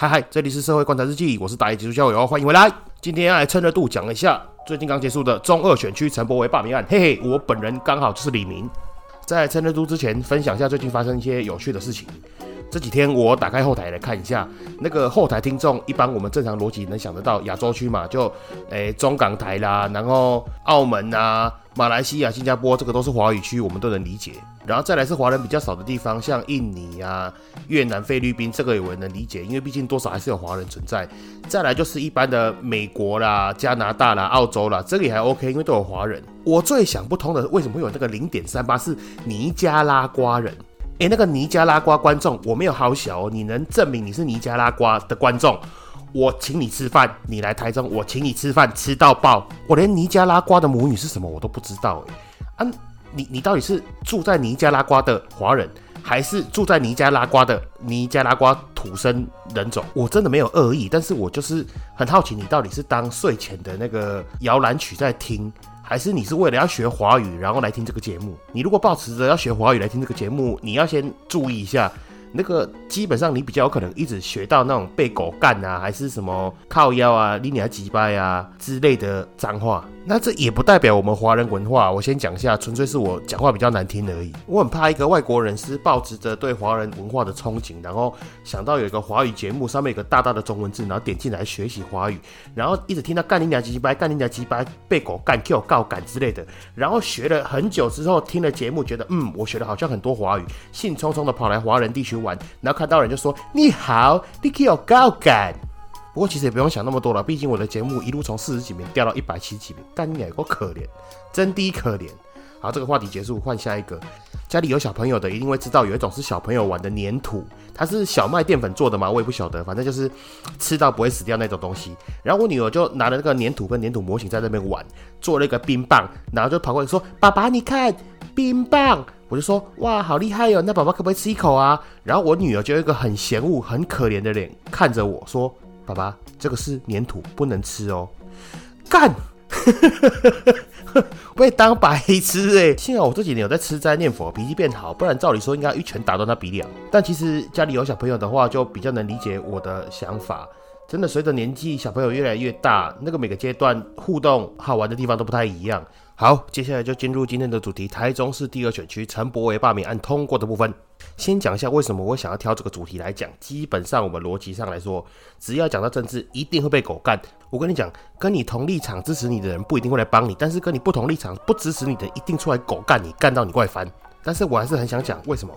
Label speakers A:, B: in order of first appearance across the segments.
A: 嗨嗨，这里是社会观察日记，我是打野技术校友，欢迎回来。今天要来趁热度讲一下最近刚结束的中二选区陈柏惟罢免案。嘿嘿，我本人刚好就是李明。在趁热度之前，分享一下最近发生一些有趣的事情。这几天我打开后台来看一下，那个后台听众，一般我们正常逻辑能想得到亚洲区嘛，就诶中港台啦，然后澳门啊。马来西亚、新加坡，这个都是华语区，我们都能理解。然后再来是华人比较少的地方，像印尼啊、越南、菲律宾，这个有人能理解，因为毕竟多少还是有华人存在。再来就是一般的美国啦、加拿大啦、澳洲啦，这里还 OK，因为都有华人。我最想不通的，为什么会有那个零点三八是尼加拉瓜人？诶，那个尼加拉瓜观众，我没有好小哦，你能证明你是尼加拉瓜的观众？我请你吃饭，你来台中，我请你吃饭，吃到爆。我连尼加拉瓜的母语是什么我都不知道哎。啊，你你到底是住在尼加拉瓜的华人，还是住在尼加拉瓜的尼加拉瓜土生人种？我真的没有恶意，但是我就是很好奇，你到底是当睡前的那个摇篮曲在听，还是你是为了要学华语然后来听这个节目？你如果抱持着要学华语来听这个节目，你要先注意一下。那个基本上你比较有可能一直学到那种被狗干啊，还是什么靠腰啊、拎你几掰啊之类的脏话。那这也不代表我们华人文化，我先讲一下，纯粹是我讲话比较难听而已。我很怕一个外国人是抱持着对华人文化的憧憬，然后想到有一个华语节目上面有个大大的中文字，然后点进来学习华语，然后一直听到干你俩几掰、干你俩几掰、被狗干、Q 告干之类的，然后学了很久之后听了节目，觉得嗯，我学的好像很多华语，兴冲冲的跑来华人地区玩，然后看到人就说你好，你可有高感。不过其实也不用想那么多了，毕竟我的节目一路从四十几名掉到一百七十几名，干你也够可怜，真低可怜。好，这个话题结束，换下一个。家里有小朋友的一定会知道，有一种是小朋友玩的粘土，它是小麦淀粉做的嘛，我也不晓得，反正就是吃到不会死掉那种东西。然后我女儿就拿了那个粘土跟粘土模型在那边玩，做了一个冰棒，然后就跑过来说：“爸爸，你看冰棒。”我就说：“哇，好厉害哟！那爸爸可不可以吃一口啊？”然后我女儿就有一个很嫌恶、很可怜的脸看着我说。爸爸，这个是粘土，不能吃哦。干，被当白痴哎！幸好我这几年有在吃斋念佛，脾气变好，不然照理说应该一拳打断他鼻梁。但其实家里有小朋友的话，就比较能理解我的想法。真的，随着年纪，小朋友越来越大，那个每个阶段互动好玩的地方都不太一样。好，接下来就进入今天的主题：台中市第二选区陈柏惟罢免案通过的部分。先讲一下为什么我想要挑这个主题来讲。基本上，我们逻辑上来说，只要讲到政治，一定会被狗干。我跟你讲，跟你同立场支持你的人不一定会来帮你，但是跟你不同立场不支持你的，一定出来狗干你，干到你怪烦。但是我还是很想讲为什么。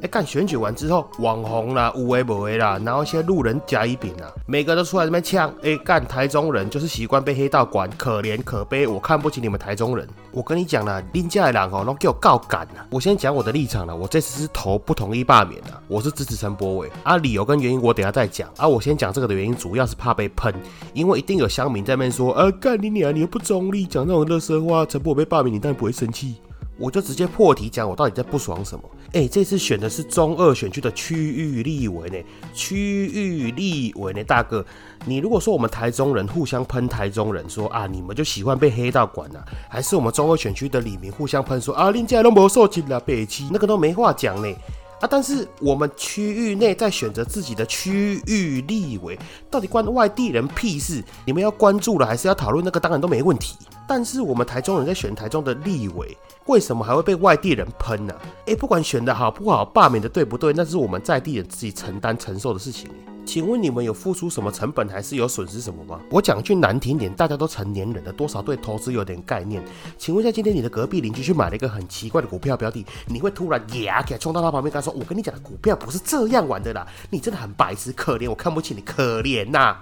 A: 哎，干选举完之后，网红啦、无为不为啦，然后一些路人甲乙丙啊，每个都出来这边呛。哎，干台中人就是习惯被黑道管，可怜可悲，我看不起你们台中人。我跟你讲了，林家的人哦，都给我告赶了。我先讲我的立场了，我这次是投不同意罢免的，我是支持陈柏伟啊，理由跟原因我等下再讲啊。我先讲这个的原因，主要是怕被喷，因为一定有乡民在那边说，呃，干你娘，你又不中立，讲那种乐色话，陈柏伟被罢免，你当然不会生气。我就直接破题讲，我到底在不爽什么？哎，这次选的是中二选区的区域立委呢，区域立委呢，大哥，你如果说我们台中人互相喷台中人，说啊，你们就喜欢被黑道管啊，还是我们中二选区的李明互相喷说啊，林家都没受尽了北区，那个都没话讲呢。啊！但是我们区域内在选择自己的区域立委，到底关外地人屁事？你们要关注了，还是要讨论那个？当然都没问题。但是我们台中人在选台中的立委，为什么还会被外地人喷呢？诶，不管选的好不好，罢免的对不对，那是我们在地人自己承担承受的事情。请问你们有付出什么成本，还是有损失什么吗？我讲句难听点，大家都成年人了，多少对投资有点概念。请问一下，今天你的隔壁邻居去买了一个很奇怪的股票标的，你会突然呀给冲到他旁边，跟他说：“我跟你讲的股票不是这样玩的啦，你真的很白痴，可怜，我看不起你，可怜呐。”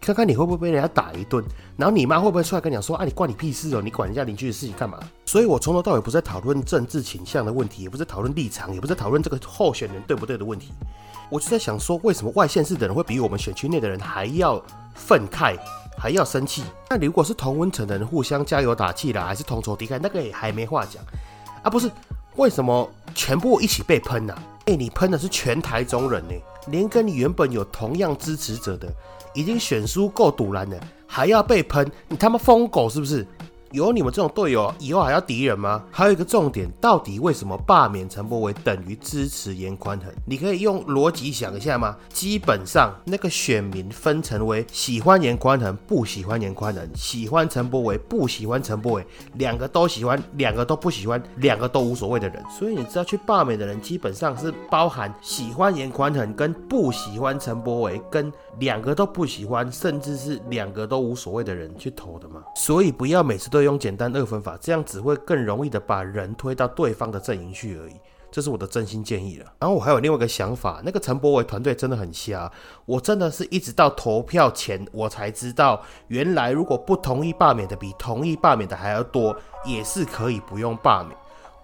A: 看看你会不会被人家打一顿，然后你妈会不会出来跟你讲说：“啊，你关你屁事哦，你管人家邻居的事情干嘛？”所以，我从头到尾不是在讨论政治倾向的问题，也不是讨论立场，也不是讨论这个候选人对不对的问题。我就在想说，为什么外县市的人会比我们选区内的人还要愤慨，还要生气。那如果是同温层的人互相加油打气啦，还是同仇敌忾，那个也还没话讲啊。不是，为什么全部一起被喷呢？哎，你喷的是全台中人呢，连跟你原本有同样支持者的，已经选输够堵拦的，还要被喷，你他妈疯狗是不是？有你们这种队友，以后还要敌人吗？还有一个重点，到底为什么罢免陈柏伟等于支持严宽恒？你可以用逻辑想一下吗？基本上那个选民分成为喜欢严宽恒、不喜欢严宽恒，喜欢陈柏伟、不喜欢陈柏伟，两个都喜欢，两个都不喜欢，两个都无所谓的人。所以你知道去罢免的人，基本上是包含喜欢严宽恒跟不喜欢陈柏伟，跟两个都不喜欢，甚至是两个都无所谓的人去投的吗？所以不要每次都。用简单二分法，这样只会更容易的把人推到对方的阵营去而已。这是我的真心建议了。然后我还有另外一个想法，那个陈柏维团队真的很瞎。我真的是一直到投票前，我才知道，原来如果不同意罢免的比同意罢免的还要多，也是可以不用罢免。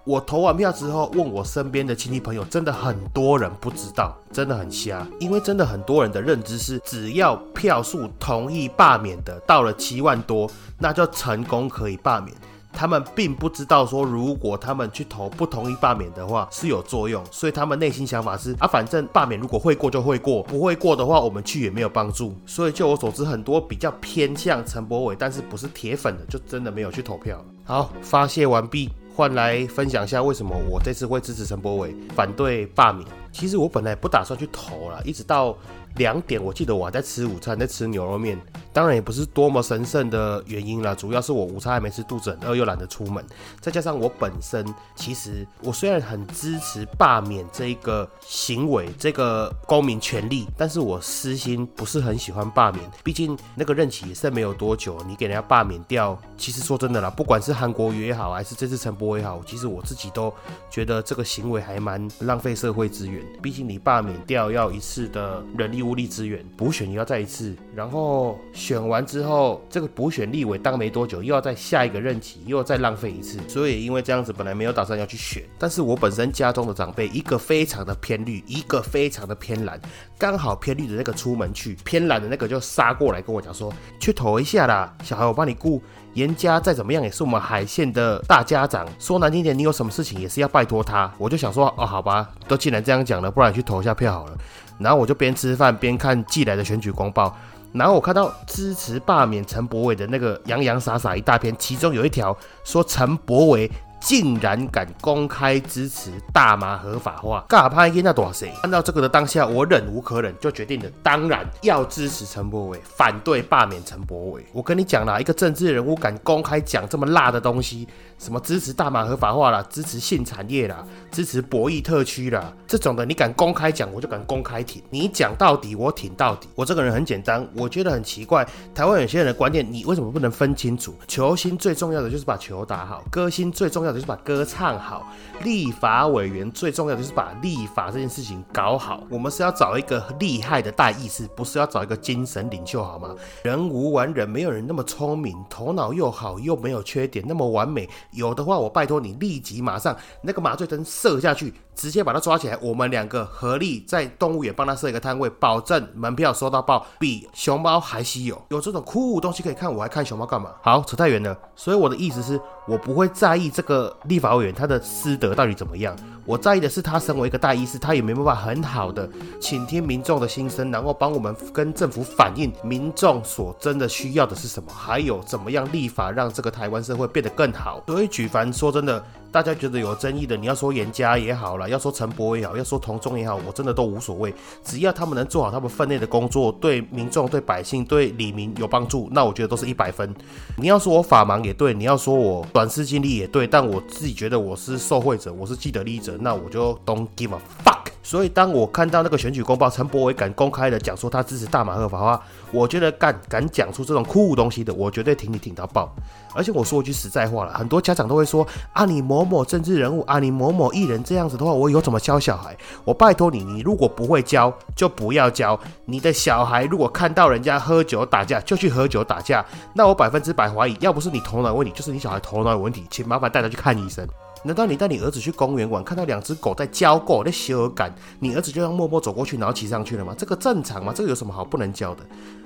A: 我投完票之后，问我身边的亲戚朋友，真的很多人不知道，真的很瞎。因为真的很多人的认知是，只要票数同意罢免的到了七万多，那就成功可以罢免。他们并不知道说，如果他们去投不同意罢免的话是有作用，所以他们内心想法是啊，反正罢免如果会过就会过，不会过的话我们去也没有帮助。所以就我所知，很多比较偏向陈柏伟，但是不是铁粉的，就真的没有去投票。好，发泄完毕。换来分享一下为什么我这次会支持陈柏伟，反对罢免。其实我本来不打算去投了，一直到。两点，我记得我还在吃午餐，在吃牛肉面。当然也不是多么神圣的原因啦，主要是我午餐还没吃，肚子很饿，又懒得出门。再加上我本身，其实我虽然很支持罢免这个行为，这个公民权利，但是我私心不是很喜欢罢免。毕竟那个任期也剩没有多久，你给人家罢免掉，其实说真的啦，不管是韩国瑜也好，还是这次陈柏也好，其实我自己都觉得这个行为还蛮浪费社会资源。毕竟你罢免掉要一次的人力。物力资源补选也要再一次，然后选完之后，这个补选立委当没多久，又要再下一个任期，又要再浪费一次。所以因为这样子，本来没有打算要去选，但是我本身家中的长辈，一个非常的偏绿，一个非常的偏蓝，刚好偏绿的那个出门去，偏蓝的那个就杀过来跟我讲说，去投一下啦，小孩我帮你顾。严家再怎么样也是我们海线的大家长，说难听点，你有什么事情也是要拜托他。我就想说，哦，好吧，都既然这样讲了，不然去投一下票好了。然后我就边吃饭边看寄来的选举公报，然后我看到支持罢免陈柏伟的那个洋洋洒洒一大篇，其中有一条说陈柏伟。竟然敢公开支持大麻合法化，干哈拍烟那多谁？看到这个的当下，我忍无可忍，就决定了，当然要支持陈柏伟，反对罢免陈柏伟。我跟你讲啦，一个政治人物敢公开讲这么辣的东西，什么支持大麻合法化啦，支持性产业啦，支持博弈特区啦，这种的你敢公开讲，我就敢公开挺。你讲到底，我挺到底。我这个人很简单，我觉得很奇怪，台湾有些人的观念，你为什么不能分清楚？球星最重要的就是把球打好，歌星最重要。就是把歌唱好，立法委员最重要的就是把立法这件事情搞好。我们是要找一个厉害的大意识，不是要找一个精神领袖，好吗？人无完人，没有人那么聪明，头脑又好又没有缺点，那么完美。有的话，我拜托你立即马上那个麻醉针射下去。直接把他抓起来，我们两个合力在动物园帮他设一个摊位，保证门票收到爆，比熊猫还稀有。有这种酷东西可以看，我还看熊猫干嘛？好，扯太远了。所以我的意思是，我不会在意这个立法委员他的师德到底怎么样，我在意的是他身为一个大医师，他有没有办法很好的倾听民众的心声，然后帮我们跟政府反映民众所真的需要的是什么，还有怎么样立法让这个台湾社会变得更好。所以举凡说真的。大家觉得有争议的，你要说严家也好了，要说陈伯也好，要说同宗也好，我真的都无所谓。只要他们能做好他们分内的工作，对民众、对百姓、对李民有帮助，那我觉得都是一百分。你要说我法盲也对，你要说我短视经历也对，但我自己觉得我是受贿者，我是既得利益者，那我就 don't give a fuck。所以当我看到那个选举公报，陈柏伟敢公开的讲说他支持大马合法化，我觉得敢敢讲出这种酷东西的，我绝对挺你挺到爆。而且我说一句实在话了，很多家长都会说啊，你某某政治人物啊，你某某艺人这样子的话，我以后怎么教小孩？我拜托你，你如果不会教，就不要教。你的小孩如果看到人家喝酒打架，就去喝酒打架，那我百分之百怀疑，要不是你头脑有问题，就是你小孩头脑有问题，请麻烦带他去看医生。难道你带你儿子去公园玩，看到两只狗在交狗在修感，你儿子就要默默走过去，然后骑上去了吗？这个正常吗？这个有什么好不能教的？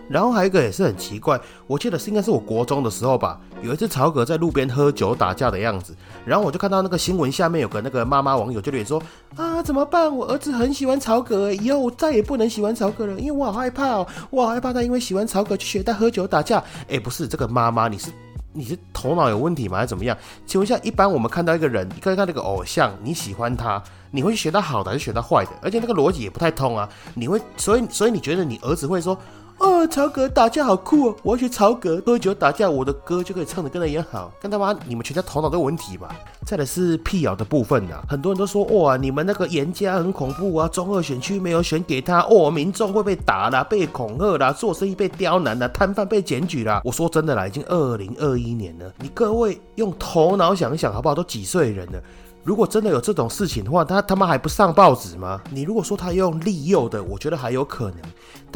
A: 然后还有一个也是很奇怪，我记得是应该是我国中的时候吧，有一次曹格在路边喝酒打架的样子，然后我就看到那个新闻下面有个那个妈妈网友就留言说啊怎么办？我儿子很喜欢曹格，以后我再也不能喜欢曹格了，因为我好害怕哦，我好害怕他因为喜欢曹格去学他喝酒打架。哎，不是这个妈妈，你是你是头脑有问题吗？还是怎么样？请问一下，一般我们看到一个人，看到那个偶像，你喜欢他，你会学到好的还是学到坏的？而且那个逻辑也不太通啊，你会所以所以你觉得你儿子会说？哦，曹格打架好酷哦！我要学曹格喝酒打架，我的歌就可以唱的跟他一样好。跟他妈，你们全家头脑都有问题吧？再来是辟谣的部分啊，很多人都说哇，你们那个严家很恐怖啊，中二选区没有选给他，哦，民众会被打啦，被恐吓啦，做生意被刁难啦，摊贩被检举啦。我说真的啦，已经二零二一年了，你各位用头脑想一想好不好？都几岁人了？如果真的有这种事情的话，他他妈还不上报纸吗？你如果说他用利诱的，我觉得还有可能。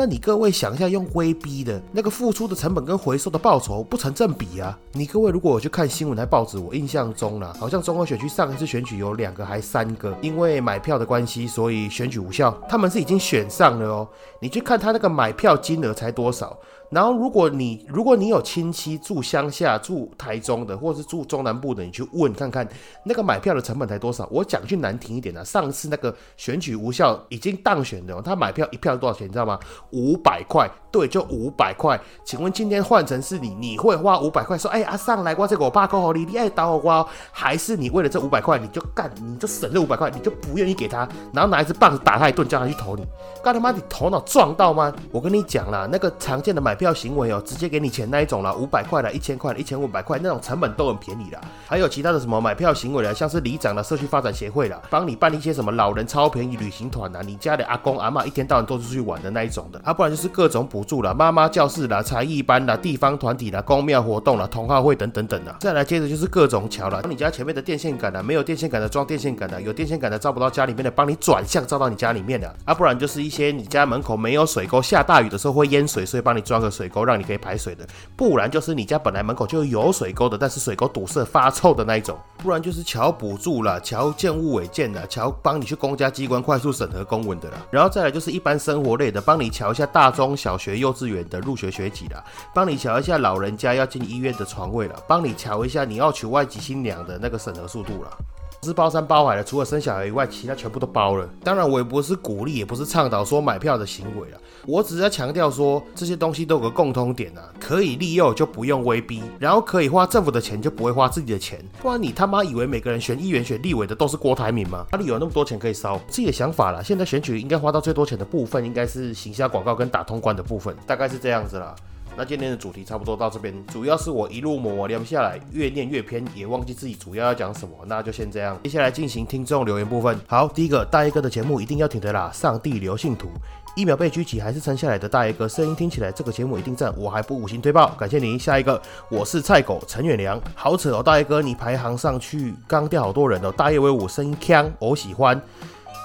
A: 但你各位想一下，用威逼的那个付出的成本跟回收的报酬不成正比啊！你各位如果我去看新闻台报纸，我印象中啦，好像中和选区上一次选举有两个还三个，因为买票的关系，所以选举无效。他们是已经选上了哦。你去看他那个买票金额才多少？然后，如果你如果你有亲戚住乡下、住台中的，或是住中南部的，你去问看看那个买票的成本才多少？我讲句难听一点的，上次那个选举无效已经当选的，他买票一票多少钱？你知道吗？五百块。对，就五百块。请问今天换成是你，你会花五百块说，哎阿上来，我这个我爸扣好你，你爱打我瓜，还是你为了这五百块你就干，你就省这五百块，你就不愿意给他，然后拿一支棒子打他一顿，叫他去投你？干他妈你头脑撞到吗？我跟你讲啦，那个常见的买。票行为哦，直接给你钱那一种啦，五百块的、一千块的、一千五百块那种成本都很便宜啦。还有其他的什么买票行为的，像是里长的社区发展协会啦，帮你办一些什么老人超便宜旅行团呐，你家的阿公阿妈一天到晚都是出去玩的那一种的，啊，不然就是各种补助啦，妈妈教室啦、才艺班啦、地方团体啦、公庙活动啦、同好会等等等的。再来接着就是各种桥了，你家前面的电线杆的，没有电线杆的装电线杆的，有电线杆的照不到家里面的，帮你转向照到你家里面的，啊，不然就是一些你家门口没有水沟，下大雨的时候会淹水，所以帮你装个水沟，让你可以排。水的，不然就是你家本来门口就有水沟的，但是水沟堵塞发臭的那一种，不然就是桥补助了，桥建物违建了，桥帮你去公家机关快速审核公文的了，然后再来就是一般生活类的，帮你桥瞧一下大中小学、幼稚园的入学学籍了，帮你瞧一下老人家要进医院的床位了，帮你瞧一下你要娶外籍新娘的那个审核速度了。是包山包海的，除了生小孩以外，其他全部都包了。当然，我也不是鼓励，也不是倡导说买票的行为了。我只是在强调说，这些东西都有个共通点啊，可以利诱就不用威逼，然后可以花政府的钱就不会花自己的钱。不然你他妈以为每个人选议员、选立委的都是郭台铭吗？哪里有那么多钱可以烧？自己的想法啦。现在选举应该花到最多钱的部分，应该是行销广告跟打通关的部分，大概是这样子啦。那今天的主题差不多到这边，主要是我一路磨磨聊下来，越念越偏，也忘记自己主要要讲什么，那就先这样。接下来进行听众留言部分。好，第一个大爷哥的节目一定要听的啦，上帝留信徒，一秒被狙击还是撑下来的大爷哥，声音听起来这个节目一定赞，我还不五星推爆，感谢您。下一个，我是菜狗陈远良，好扯哦，大爷哥你排行上去，刚掉好多人哦，大爷威武，声音强，我喜欢。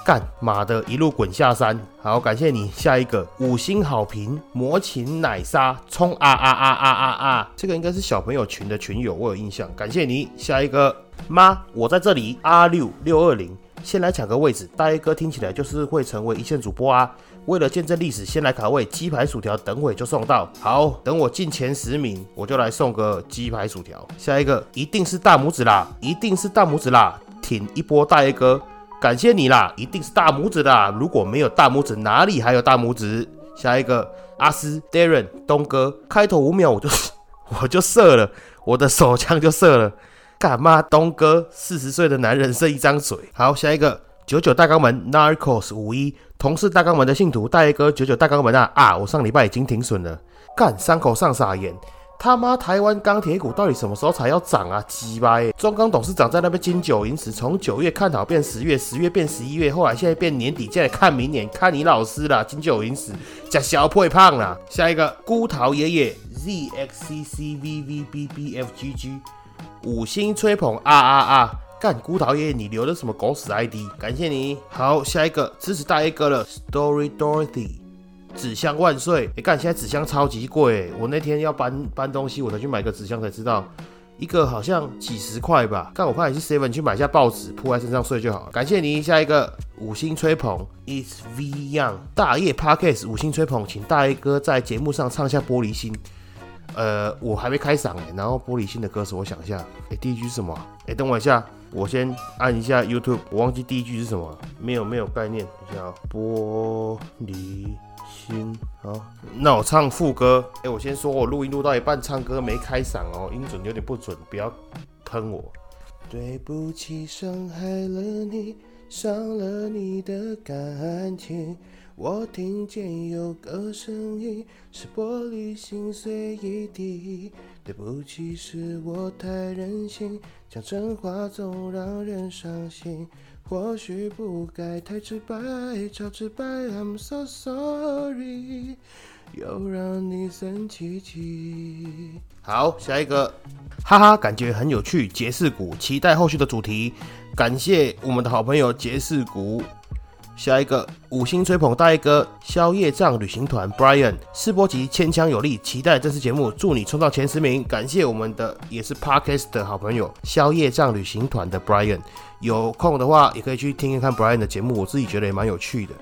A: 干妈的一路滚下山，好感谢你。下一个五星好评，魔琴奶沙冲啊啊啊啊啊啊！这个应该是小朋友群的群友，我有印象。感谢你。下一个妈，我在这里。阿六六二零，先来抢个位置。大 A 哥听起来就是会成为一线主播啊。为了见证历史，先来卡位。鸡排薯条等会就送到。好，等我进前十名，我就来送个鸡排薯条。下一个一定是大拇指啦，一定是大拇指啦，挺一波大 A 哥。感谢你啦，一定是大拇指啦。如果没有大拇指，哪里还有大拇指？下一个阿斯 Darren 东哥，开头五秒我就 我就射了，我的手枪就射了。干嘛？东哥四十岁的男人剩一张嘴。好，下一个九九大肛门 Narcos 五一同是大肛门的信徒，大爷哥九九大肛门啊啊！我上礼拜已经停损了，干伤口上撒盐。他妈，台湾钢铁股到底什么时候才要涨啊？鸡巴！中钢董事长在那边金九银十，从九月看好变十月，十月变十一月，后来现在变年底，现在看明年，看你老师啦！金九银十加小配胖啦！下一个孤桃爷爷 z x c c v v b b f g g 五星吹捧啊啊啊！干孤桃爷爷，你留的什么狗屎 ID？感谢你。好，下一个支持大 A 哥了，Story Dorothy。纸箱万岁！你看现在纸箱超级贵，我那天要搬搬东西，我才去买个纸箱，才知道一个好像几十块吧。看我怕你是 seven 去买下报纸铺在身上睡就好了。感谢你，下一个五星吹捧，It's V Young 大叶 Parkes 五星吹捧，请大叶哥在节目上唱一下玻璃心。呃，我还没开嗓哎，然后玻璃心的歌词我想一下，哎，第一句是什么？哎，等我一下，我先按一下 YouTube，我忘记第一句是什么，没有没有概念。等一下，玻璃心，好，那我唱副歌。哎，我先说我录音录到一半，唱歌没开嗓哦，音准有点不准，不要喷我。对不起，伤害了你，伤了你的感情。我听见有个声音，是玻璃心碎一地。对不起，是我太任性，讲真话总让人伤心。或许不该太直白，超直白，I'm so sorry，又让你生气气。好，下一个，哈哈，感觉很有趣。杰士谷，期待后续的主题。感谢我们的好朋友杰士谷。下一个五星吹捧大一哥宵夜帐旅行团 Brian 试播集牵强有力，期待这次节目，祝你冲到前十名。感谢我们的也是 Parkes 的好朋友宵夜帐旅行团的 Brian，有空的话也可以去听一看 Brian 的节目，我自己觉得也蛮有趣的。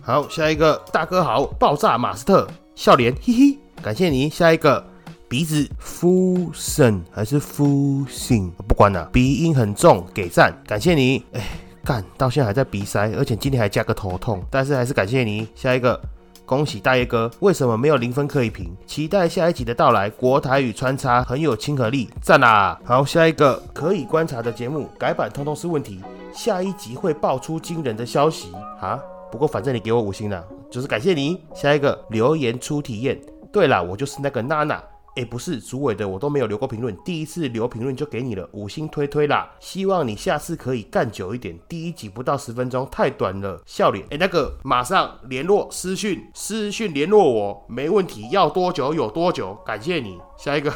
A: 好，下一个大哥好，爆炸马斯特笑脸嘿嘿，感谢你。下一个鼻子 Fusion 还是 Fusion 不管了，鼻音很重，给赞，感谢你。哎。干，到现在还在鼻塞，而且今天还加个头痛，但是还是感谢你。下一个，恭喜大爷哥，为什么没有零分可以评？期待下一集的到来，国台语穿插很有亲和力，赞啦！好，下一个可以观察的节目改版通通是问题，下一集会爆出惊人的消息啊！不过反正你给我五星了，就是感谢你。下一个留言出体验，对了，我就是那个娜娜。哎，不是，主委的我都没有留过评论，第一次留评论就给你了，五星推推啦！希望你下次可以干久一点，第一集不到十分钟太短了，笑脸。哎，那个马上联络私讯，私讯联络我，没问题，要多久有多久，感谢你。下一个，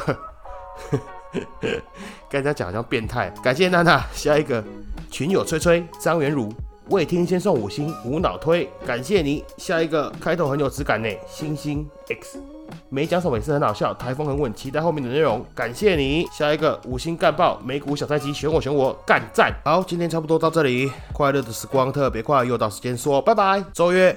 A: 跟人家讲好像变态，感谢娜娜。下一个群友吹吹张元如未听先送五星，无脑推，感谢你。下一个开头很有质感呢，星星 X。没讲什么也是很好笑，台风很稳，期待后面的内容。感谢你，下一个五星干爆美股小菜鸡，选我选我干赞。好，今天差不多到这里，快乐的时光特别快，又到时间说拜拜，周月。